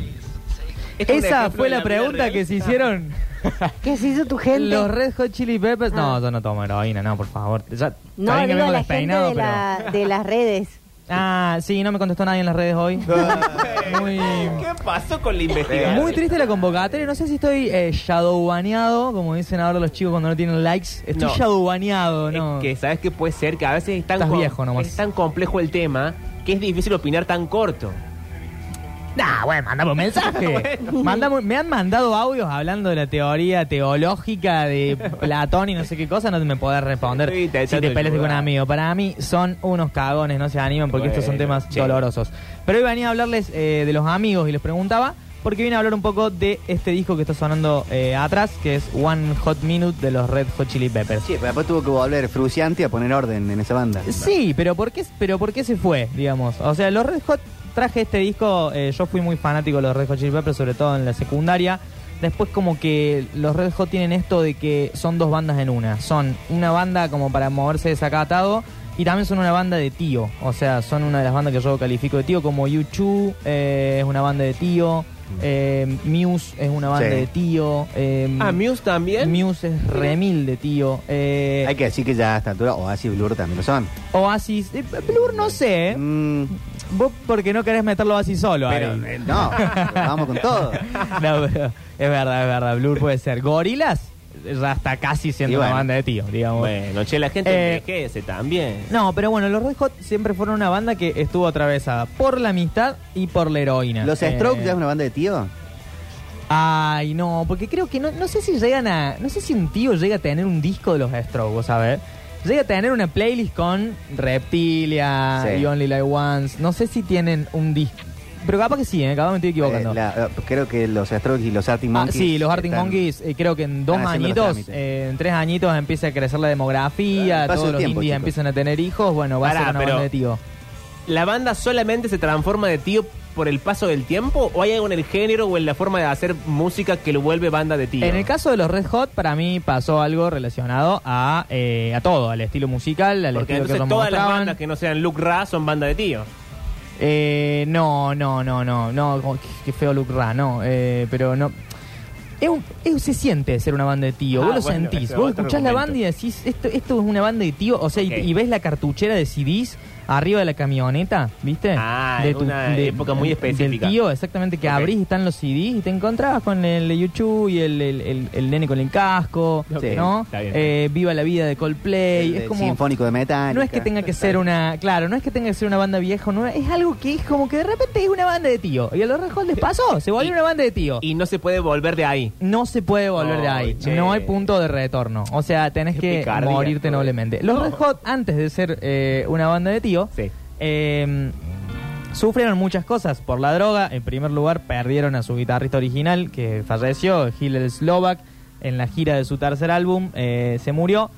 Speaker 2: Este
Speaker 3: Esa fue la pregunta que se hicieron <laughs>
Speaker 4: ¿Qué se hizo tu gente?
Speaker 3: los Red Hot Chili Peppers.
Speaker 4: Ah.
Speaker 3: No, yo no tomo heroína, no, por favor. Ya,
Speaker 4: No, digo la gente
Speaker 3: pero-
Speaker 4: de las redes. <laughs>
Speaker 3: Ah, sí, no me contestó nadie en las redes hoy. <laughs> muy...
Speaker 2: ¿Qué pasó con la investigación?
Speaker 3: Muy triste la convocatoria. No sé si estoy eh, shadowbaneado, como dicen ahora los chicos cuando no tienen likes. Estoy
Speaker 2: No.
Speaker 3: shadowbaneado,
Speaker 2: Es
Speaker 3: ¿no?
Speaker 2: que sabes que puede ser que a veces es tan,
Speaker 3: Estás viejo nomás.
Speaker 2: es tan complejo el tema que es difícil opinar tan corto.
Speaker 3: Nah, bueno, mandame un mensaje. <laughs> Mandame- me han mandado audios hablando de la teoría teológica de Platón y no sé qué cosa, no me podés responder
Speaker 2: Sí, te-
Speaker 3: si
Speaker 2: te
Speaker 3: te peleas con un
Speaker 2: ayuda.
Speaker 3: amigo. Para mí son unos cagones, no se animan porque estos son
Speaker 2: Bueno,
Speaker 3: temas dolorosos. Pero hoy venía a hablarles eh, de los amigos y les preguntaba, porque vine a hablar un poco de este disco que está sonando eh, atrás, que es One Hot Minute de los Red Hot Chili Peppers.
Speaker 1: Sí, pero después tuvo que volver Fruciante a poner orden en esa banda.
Speaker 3: Sí, pero ¿por qué, pero ¿por qué se fue, digamos? O sea, los Red Hot, traje este disco, eh, yo fui muy fanático de los Red Hot Chili Peppers, sobre todo en la secundaria. Después como que los Red Hot tienen esto de que son dos bandas en una. Son una banda como para moverse desacatado y también son una banda de tío. O sea, son una de las bandas que yo califico de tío, como U2 eh, es una banda de tío, eh, Muse es una banda
Speaker 1: Sí.
Speaker 3: de tío. eh,
Speaker 2: Ah, Muse también.
Speaker 3: Muse es remil de tío. eh,
Speaker 1: Hay que decir que ya a esta altura Oasis y Blur también lo son.
Speaker 3: Oasis, eh, Blur no sé.
Speaker 1: Mm,
Speaker 3: Vos porque no querés meterlo así solo.
Speaker 1: pero
Speaker 3: ahí.
Speaker 1: eh, no, vamos con todo. <laughs>
Speaker 3: No, pero es verdad, es verdad. Blur puede ser. Gorilas ya está casi siendo
Speaker 1: Y
Speaker 3: una banda de tío, digamos.
Speaker 2: Bueno, che, la gente
Speaker 3: Eh,
Speaker 2: envejece también.
Speaker 3: No, pero bueno, los Red Hot siempre fueron una banda que estuvo atravesada por la amistad y por la heroína.
Speaker 1: ¿Los
Speaker 3: Eh,
Speaker 1: Strokes ya es una banda de tío?
Speaker 3: Ay, no, porque creo que no, no sé si llegan a. No sé si un tío llega a tener un disco de los Strokes, ¿vos ¿sabes? Llega a tener una playlist con Reptilia
Speaker 1: Sí.
Speaker 3: y Only Like Once. No sé si tienen un disco. Pero capaz que sí, ¿eh? capaz me estoy equivocando.
Speaker 1: Eh, la- eh, creo que los Strokes y los Arctic
Speaker 3: Ah,
Speaker 1: Monkeys.
Speaker 3: sí, los Arctic
Speaker 1: están-
Speaker 3: Monkeys, eh, creo que en dos
Speaker 1: están haciendo los
Speaker 3: añitos,
Speaker 1: trámites.
Speaker 3: eh, en tres añitos empieza a crecer la demografía,
Speaker 1: paso
Speaker 3: todos
Speaker 1: del
Speaker 3: los
Speaker 1: tiempo,
Speaker 3: indies
Speaker 1: chicos.
Speaker 3: empiezan a tener hijos, bueno, va
Speaker 2: Pará,
Speaker 3: a ser una
Speaker 2: pero-
Speaker 3: banda de tío.
Speaker 2: ¿La banda solamente se transforma de tío por el paso del tiempo? ¿O hay algo en el género o en la forma de hacer música que lo vuelve banda de tío?
Speaker 3: En el caso de los Red Hot, para mí pasó algo relacionado a, eh, a todo, al estilo musical, al
Speaker 2: Porque
Speaker 3: estilo que
Speaker 2: entonces
Speaker 3: ellos
Speaker 2: todas las bandas que no sean Luke Ra son banda de tío.
Speaker 3: Eh, no, no, no, no, no, qué, feo Luke Ra, no, eh, pero no. es un- es- se siente ser una banda de tío,
Speaker 2: Ah,
Speaker 3: vos lo
Speaker 2: bueno,
Speaker 3: sentís, vos escuchás la banda y decís, esto, esto es una banda de tío, o sea, y- y, ves la cartuchera de CDs arriba de la camioneta, ¿viste?
Speaker 2: Ah, es una época muy específica.
Speaker 3: Del tío, exactamente, que abrís y están los CDs y te encontrabas con el de YouTube y el, el, el- el nene con el casco, ¿no?
Speaker 2: está bien.
Speaker 3: Eh, Viva la vida de Coldplay,
Speaker 1: El
Speaker 3: es
Speaker 1: de
Speaker 3: como...
Speaker 1: Sinfónico de Metal.
Speaker 3: No es que tenga que ser una, claro, no es que tenga que ser una banda vieja o nueva, es algo que es como que de repente es una banda de tío. Y a los Red Hot les pasó, <laughs> se volvió
Speaker 2: Y-
Speaker 3: una banda de tío.
Speaker 2: Y no se puede volver de ahí.
Speaker 3: no se puede volver de ahí,
Speaker 2: che.
Speaker 3: no hay punto de retorno. O sea, tenés
Speaker 2: Qué
Speaker 3: que
Speaker 2: picardía,
Speaker 3: morirte noblemente. Los
Speaker 2: No.
Speaker 3: Red Hot, antes de ser eh, una banda de tío,
Speaker 2: Sí.
Speaker 3: eh, sufrieron muchas cosas por la droga. En primer lugar, perdieron a su guitarrista original, que falleció, Hillel Slovak, en la gira de su tercer álbum, eh, se murió.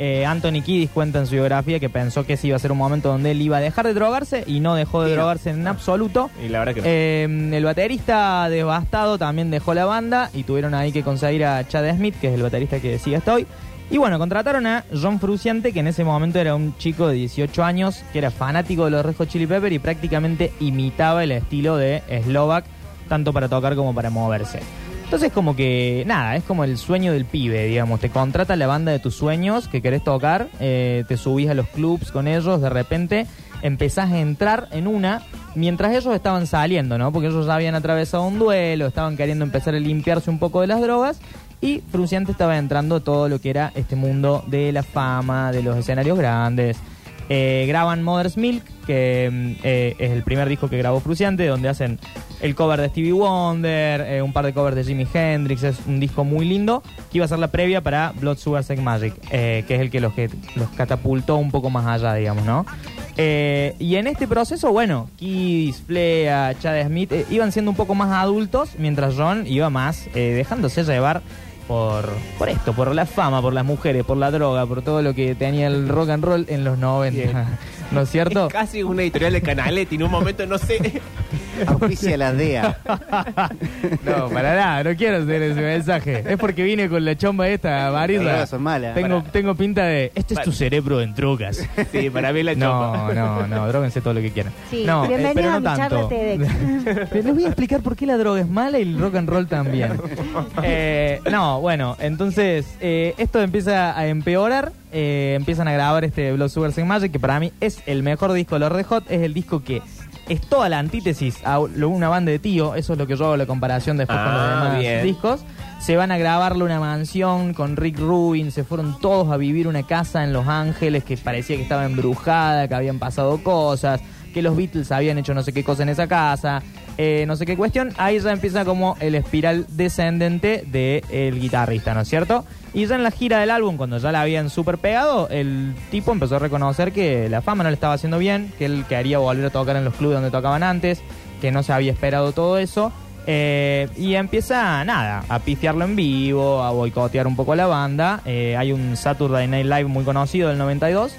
Speaker 3: Eh, Anthony Kiddis cuenta en su biografía que pensó que ese iba a ser un momento donde él iba a dejar de drogarse y no dejó de
Speaker 1: Sí, no.
Speaker 3: drogarse en absoluto.
Speaker 2: Y la verdad que no.
Speaker 3: Eh, el baterista devastado también dejó la banda y tuvieron ahí que conseguir a Chad Smith, que es el baterista que sigue hasta hoy. Y bueno, contrataron a John Fruciante, que en ese momento era un chico de 18 años, que era fanático de los Red Hot Chili Pepper y prácticamente imitaba el estilo de Slovak, tanto para tocar como para moverse. Entonces como que, nada, es como el sueño del pibe, digamos. Te contrata la banda de tus sueños que querés tocar, eh, te subís a los clubs con ellos, de repente empezás a entrar en una mientras ellos estaban saliendo, ¿no? Porque ellos ya habían atravesado un duelo, estaban queriendo empezar a limpiarse un poco de las drogas y Fruciante estaba entrando todo lo que era este mundo de la fama, de los escenarios grandes. Eh, graban Mother's Milk, que mm, eh, es el primer disco que grabó Fruciante, donde hacen el cover de Stevie Wonder, eh, un par de covers de Jimi Hendrix, es un disco muy lindo, que iba a ser la previa para Blood Sugar Sex Magic, que es el que los, que los catapultó un poco más allá, digamos, ¿no? Y en este proceso, bueno, Kiss, Flea, Chad Smith iban siendo un poco más adultos, mientras John iba más dejándose llevar por, por esto, por la fama, por las mujeres, por la droga, por todo lo que tenía el rock and roll en los 90. <laughs> ¿No es cierto?
Speaker 2: Es casi una editorial de Canaletti. En un momento no sé. <laughs>
Speaker 1: Auspicia la DEA. <laughs>
Speaker 3: No, para nada, no quiero hacer ese mensaje. Es porque vine con la chomba esta,
Speaker 1: drogas son malas.
Speaker 3: Tengo,
Speaker 2: Para.
Speaker 3: tengo pinta de. Este es tu cerebro en drogas.
Speaker 2: Sí, para mí la chopa.
Speaker 3: No, no, no, droguense todo lo que quieran.
Speaker 4: Sí,
Speaker 3: no, eh,
Speaker 4: bienvenidos
Speaker 3: pero no
Speaker 4: a mi charla
Speaker 3: tanto.
Speaker 4: TEDx. <laughs>
Speaker 3: Pero les voy a explicar por qué la droga es mala y el rock and roll también. Eh, no, bueno, entonces eh, esto empieza a empeorar. Eh, empiezan a grabar este Blood Sugar Sex Magic, que para mí es el mejor disco de los Red Hot. Es el disco que es toda la antítesis a una banda de tío. Eso es lo que yo hago la comparación después con los
Speaker 2: Ah,
Speaker 3: demás
Speaker 2: bien.
Speaker 3: discos. Se van a grabarle una mansión con Rick Rubin. Se fueron todos a vivir una casa en Los Ángeles que parecía que estaba embrujada, que habían pasado cosas, que los Beatles habían hecho no sé qué cosa en esa casa, eh, no sé qué cuestión. Ahí ya empieza como el espiral descendente del guitarrista, ¿no es cierto? Y ya en la gira del álbum, cuando ya la habían super pegado, el tipo empezó a reconocer que la fama no le estaba haciendo bien, que él quería volver a tocar en los clubes donde tocaban antes, que no se había esperado todo eso. Eh, y empieza, nada, a pifiarlo en vivo, a boicotear un poco la banda. Eh, hay un Saturday Night Live muy conocido del 92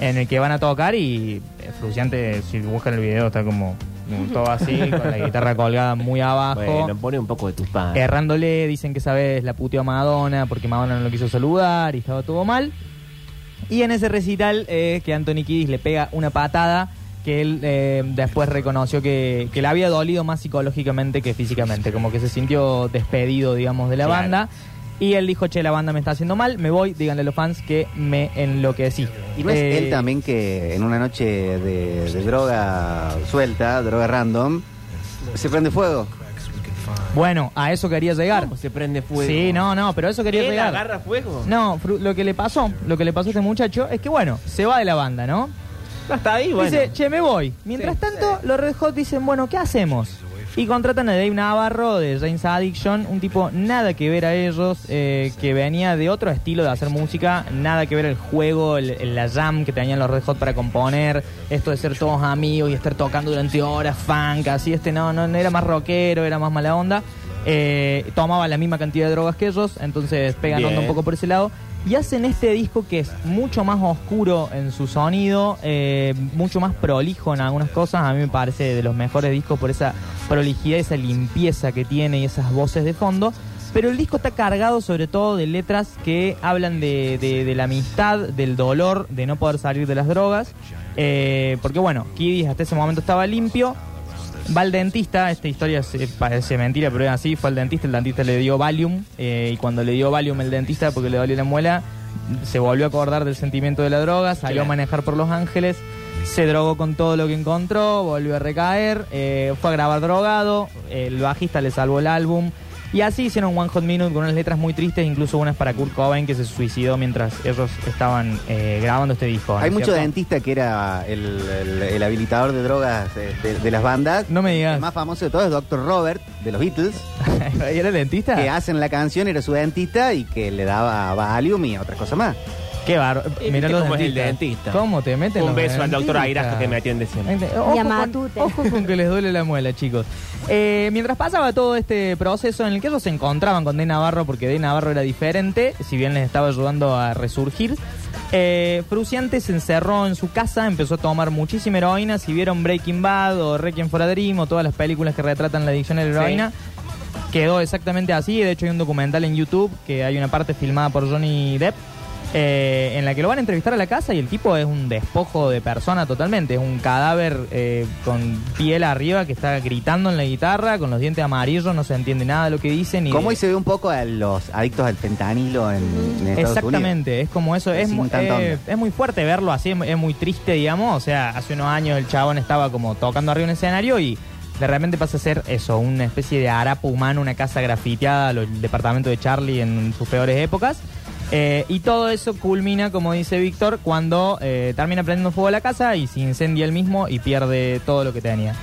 Speaker 3: en el que van a tocar y Fruciante, si buscan el video, está como como todo así, con la <laughs> guitarra colgada muy abajo.
Speaker 2: Bueno, pone un poco de tus padres.
Speaker 3: Errándole, dicen que esa vez la puteó a Madonna porque Madonna no lo quiso saludar y estaba todo mal. Y en ese recital eh, que Anthony Kiddis le pega una patada que él eh, después reconoció que, que le había dolido más psicológicamente que físicamente, como que se sintió despedido, digamos, de la
Speaker 2: Claro.
Speaker 3: banda. Y él dijo, che, la banda me está haciendo mal, me voy, díganle a los fans que me enloquecí.
Speaker 1: Y no es
Speaker 3: Eh,
Speaker 1: él también que en una noche de, de droga suelta, droga random, se prende fuego.
Speaker 3: Bueno, a eso quería llegar.
Speaker 2: ¿Cómo se prende fuego?
Speaker 3: Sí, no, no, pero a eso quería
Speaker 2: ¿Él
Speaker 3: llegar.
Speaker 2: agarra fuego?
Speaker 3: No, Fru- lo que le pasó, lo que le pasó a este muchacho es que, bueno, se va de la banda, ¿no?
Speaker 2: No, está ahí, bueno.
Speaker 3: Dice, che, me voy. Mientras
Speaker 2: Sí.
Speaker 3: tanto, los Red Hot dicen, bueno, ¿qué hacemos? Y contratan a Dave Navarro de James Addiction, un tipo nada que ver a ellos, eh, que venía de otro estilo de hacer música, nada que ver el juego, el, el- la jam que tenían los Red Hot para componer, esto de ser todos amigos y estar tocando durante horas funk, así este no, no, no era más rockero, era más mala onda. Eh, tomaba la misma cantidad de drogas que ellos, entonces pegan onda un poco por ese lado. Y hacen este disco que es mucho más oscuro en su sonido, eh, mucho más prolijo en algunas cosas. A mí me parece de los mejores discos por esa prolijidad, esa limpieza que tiene y esas voces de fondo. Pero el disco está cargado sobre todo de letras que hablan de, de- la amistad, del dolor, de no poder salir de las drogas. Eh, porque bueno, Kiddis hasta ese momento estaba limpio, Va al dentista, esta historia se parece mentira, pero es así, fue al dentista, el dentista le dio Valium, eh, y cuando le dio Valium el dentista porque le dolió la muela, se volvió a acordar del sentimiento de la droga, salió a manejar por Los Ángeles, se drogó con todo lo que encontró, volvió a recaer, eh, fue a grabar drogado, el bajista le salvó el álbum, y así hicieron One Hot Minute con unas letras muy tristes, incluso unas para Kurt Cobain que se suicidó mientras ellos estaban eh, grabando este disco. ¿no
Speaker 1: Hay mucho
Speaker 3: cierto?
Speaker 1: dentista que era el, el- el habilitador de drogas de, de- de las bandas.
Speaker 3: No me digas.
Speaker 1: El más famoso de todos es Dr. Robert, de los Beatles,
Speaker 3: ¿Y <laughs> era dentista?
Speaker 1: que hacen la canción, era su dentista y que le daba Valium y otras cosas más.
Speaker 3: Qué barro.
Speaker 2: ¿Y
Speaker 3: Mirá
Speaker 2: viste
Speaker 3: los
Speaker 2: es el
Speaker 3: dentistas.
Speaker 2: dentista?
Speaker 3: ¿Cómo te meten
Speaker 2: Un
Speaker 3: los
Speaker 2: beso al doctor
Speaker 3: dentistas?
Speaker 2: Airasca que me atiende siempre.
Speaker 3: Ojo
Speaker 4: Y a
Speaker 3: con,
Speaker 4: Matute.
Speaker 3: ojo con que les duele la muela, chicos. Eh, mientras pasaba todo este proceso en el que ellos se encontraban con De Navarro, porque De Navarro era diferente, si bien les estaba ayudando a resurgir, eh, Fruciante se encerró en su casa, empezó a tomar muchísima heroína. Si vieron Breaking Bad o Requiem for a Dream o todas las películas que retratan la adicción a la
Speaker 2: Sí.
Speaker 3: heroína, quedó exactamente así. De hecho, hay un documental en YouTube que hay una parte filmada por Johnny Depp. Eh, en la que lo van a entrevistar a la casa y el tipo es un despojo de persona totalmente, es un cadáver eh, con piel arriba que está gritando en la guitarra, con los dientes amarillos, no se entiende nada de lo que dicen. Y
Speaker 1: Como
Speaker 3: de-
Speaker 1: hoy se ve un poco a los adictos al fentanilo en, en Estados
Speaker 3: Exactamente, es como eso, es, mu-
Speaker 1: tanta
Speaker 3: eh, es muy fuerte verlo así, es, es muy triste, digamos, o sea, hace unos años el chabón estaba como tocando arriba en un escenario y de repente pasa a ser eso, una especie de harapo humano, una casa grafiteada, el departamento de Charlie en sus peores épocas. Eh, y todo eso culmina, como dice Víctor, cuando eh, termina prendiendo fuego a la casa y se incendia él mismo y pierde todo lo que tenía.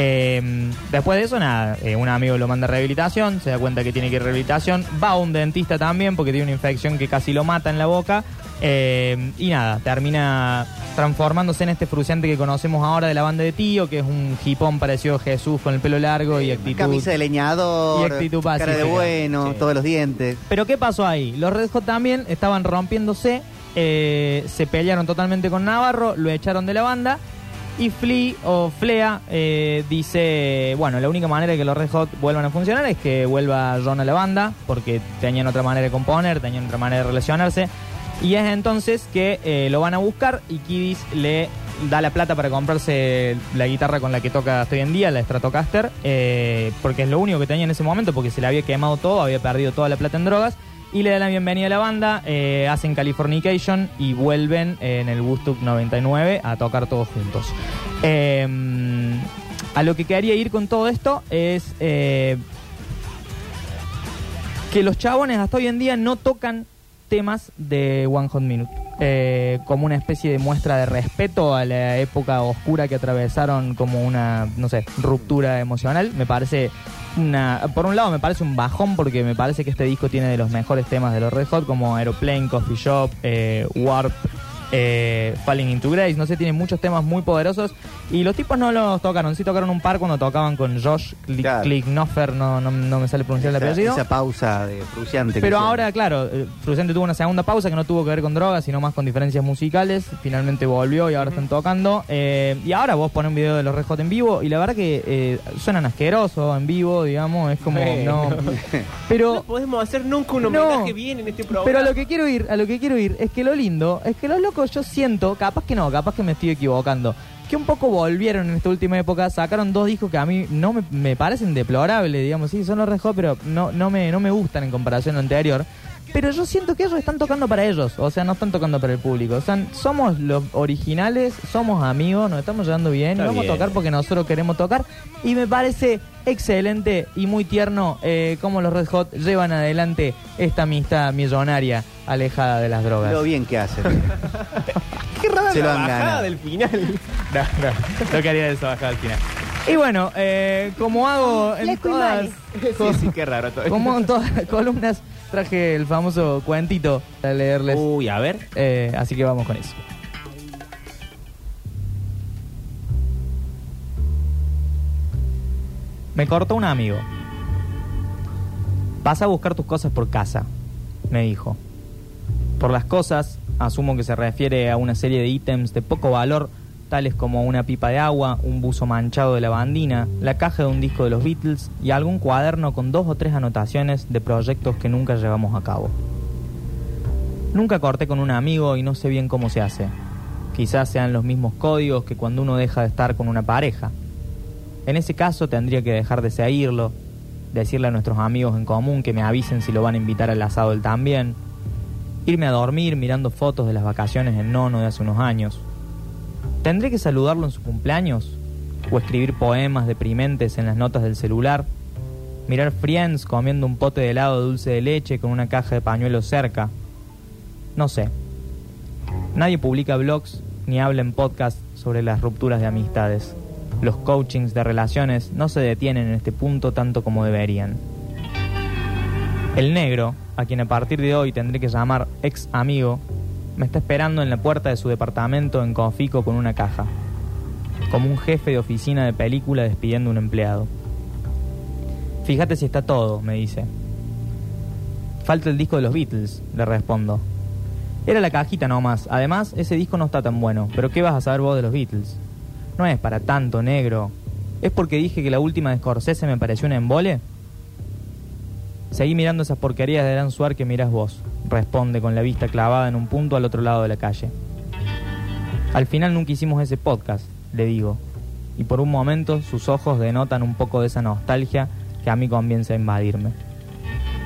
Speaker 3: Eh, después de eso, nada, eh, un amigo lo manda a rehabilitación, se da cuenta que tiene que ir a rehabilitación, va a un dentista también porque tiene una infección que casi lo mata en la boca. eh, y nada, termina transformándose en este fruciante que conocemos ahora de la banda de tío, que es un hipón parecido a Jesús con el pelo largo y actitud.
Speaker 1: Camisa de leñador,
Speaker 3: Y actitud
Speaker 1: cara de
Speaker 3: pacífica.
Speaker 1: bueno,
Speaker 3: Sí.
Speaker 1: todos los dientes.
Speaker 3: Pero ¿qué pasó ahí? Los Red Hot también estaban rompiéndose, eh, se pelearon totalmente con Navarro, lo echaron de la banda y Flea o Flea eh, dice, bueno, la única manera de que los Red Hot vuelvan a funcionar es que vuelva John a la banda, porque tenían otra manera de componer, tenían otra manera de relacionarse. Y es entonces que eh, lo van a buscar y Kidis le da la plata para comprarse la guitarra con la que toca hasta hoy en día, la Stratocaster, eh, porque es lo único que tenía en ese momento, porque se le había quemado todo, había perdido toda la plata en drogas. Y le da la bienvenida a la banda, eh, hacen Californication y vuelven eh, en el Woodstock 99 a tocar todos juntos. Eh, a lo que quería ir con todo esto es eh, que los chabones hasta hoy en día no tocan temas de One Hot Minute. como una especie de muestra de respeto a la época oscura que atravesaron como una, no sé, ruptura emocional. Me parece Por un lado me parece un bajón porque me parece que este disco tiene de los mejores temas de los Red Hot como Aeroplane, Coffee Shop, eh, Warp, eh, Falling into Grace. No sé, tiene muchos temas muy poderosos y los tipos no los tocaron. Sí tocaron un par cuando tocaban con Josh Kli-
Speaker 1: Claro.
Speaker 3: No, no, no me sale pronunciar el apellido.
Speaker 1: esa pausa de Fruciante.
Speaker 3: Pero ahora, claro, eh, Frucente tuvo una segunda pausa que no tuvo que ver con drogas, sino más con diferencias musicales. Finalmente volvió y ahora están tocando. Eh, y ahora vos pones un video de los Red Hot en vivo y la verdad que eh, suenan asquerosos en vivo, digamos, es como...
Speaker 2: Bueno.
Speaker 3: No. <laughs> Pero...
Speaker 2: No podemos hacer nunca un
Speaker 3: No.
Speaker 2: homenaje bien en este programa.
Speaker 3: Pero a lo que quiero ir, a lo que quiero ir, es que lo lindo es que los locos yo siento, capaz que no, capaz que me estoy equivocando, que un poco volvieron en esta última época, sacaron dos discos que a mí no me, me parecen deplorables, digamos, sí, son los Red pero no, no, me, no me gustan en comparación a lo anterior. Pero yo siento que ellos están tocando para ellos, o sea, no están tocando para el público. O sea, somos los originales, somos amigos, nos estamos llevando bien,
Speaker 2: Está
Speaker 3: y vamos
Speaker 2: bien.
Speaker 3: a tocar porque nosotros queremos tocar. Y me parece excelente y muy tierno eh, cómo los Red Hot llevan adelante esta amistad millonaria alejada de las drogas.
Speaker 1: Lo bien que hacen. <laughs>
Speaker 2: Qué rara
Speaker 1: Se lo
Speaker 2: la
Speaker 1: han
Speaker 2: bajada
Speaker 1: ganado.
Speaker 2: del final. <laughs>
Speaker 3: No, no, no quería eso bajar al final. Y bueno, eh, como hago en
Speaker 4: y
Speaker 3: todas, <laughs>
Speaker 2: sí, sí, qué raro todo.
Speaker 3: como en todas las columnas, traje el famoso cuentito para leerles.
Speaker 2: Uy, a ver.
Speaker 3: Eh, así que vamos con eso. Me cortó un amigo. Vas a buscar tus cosas por casa, me dijo. Por las cosas, asumo que se refiere a una serie de ítems de poco valor, tales como una pipa de agua, un buzo manchado de lavandina, la caja de un disco de los Beatles y algún cuaderno con dos o tres anotaciones de proyectos que nunca llevamos a cabo. Nunca corté con un amigo y no sé bien cómo se hace. Quizás sean los mismos códigos que cuando uno deja de estar con una pareja. En ese caso tendría que dejar de seguirlo, decirle a nuestros amigos en común que me avisen si lo van a invitar al asado él también, irme a dormir mirando fotos de las vacaciones en Nono de hace unos años. ¿Tendré que saludarlo en su cumpleaños? ¿O escribir poemas deprimentes en las notas del celular? ¿Mirar Friends comiendo un pote de helado de dulce de leche con una caja de pañuelos cerca? No sé. Nadie publica blogs ni habla en podcast sobre las rupturas de amistades. Los coachings de relaciones no se detienen en este punto tanto como deberían. El negro, a quien a partir de hoy tendré que llamar ex amigo, me está esperando en la puerta de su departamento en Confico con una caja, como un jefe de oficina de película despidiendo a un empleado. Fíjate si está todo, me dice. Falta el disco de los Beatles, le respondo. Era la cajita nomás. Además, ese disco no está tan bueno. Pero ¿qué vas a saber vos de los Beatles? No es para tanto, negro. ¿Es porque dije que la última de Scorsese me pareció un embole? Seguí mirando esas porquerías de Dan Suar que miras vos, responde con la vista clavada en un punto al otro lado de la calle. Al final nunca hicimos ese podcast, le digo, y por un momento sus ojos denotan un poco de esa nostalgia que a mí comienza a invadirme.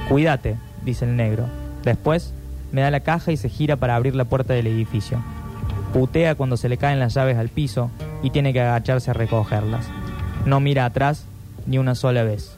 Speaker 3: Cuídate, dice el negro. Después me da la caja y se gira para abrir la puerta del edificio. Putea cuando se le caen las llaves al piso y tiene que agacharse a recogerlas. No mira atrás ni una sola vez.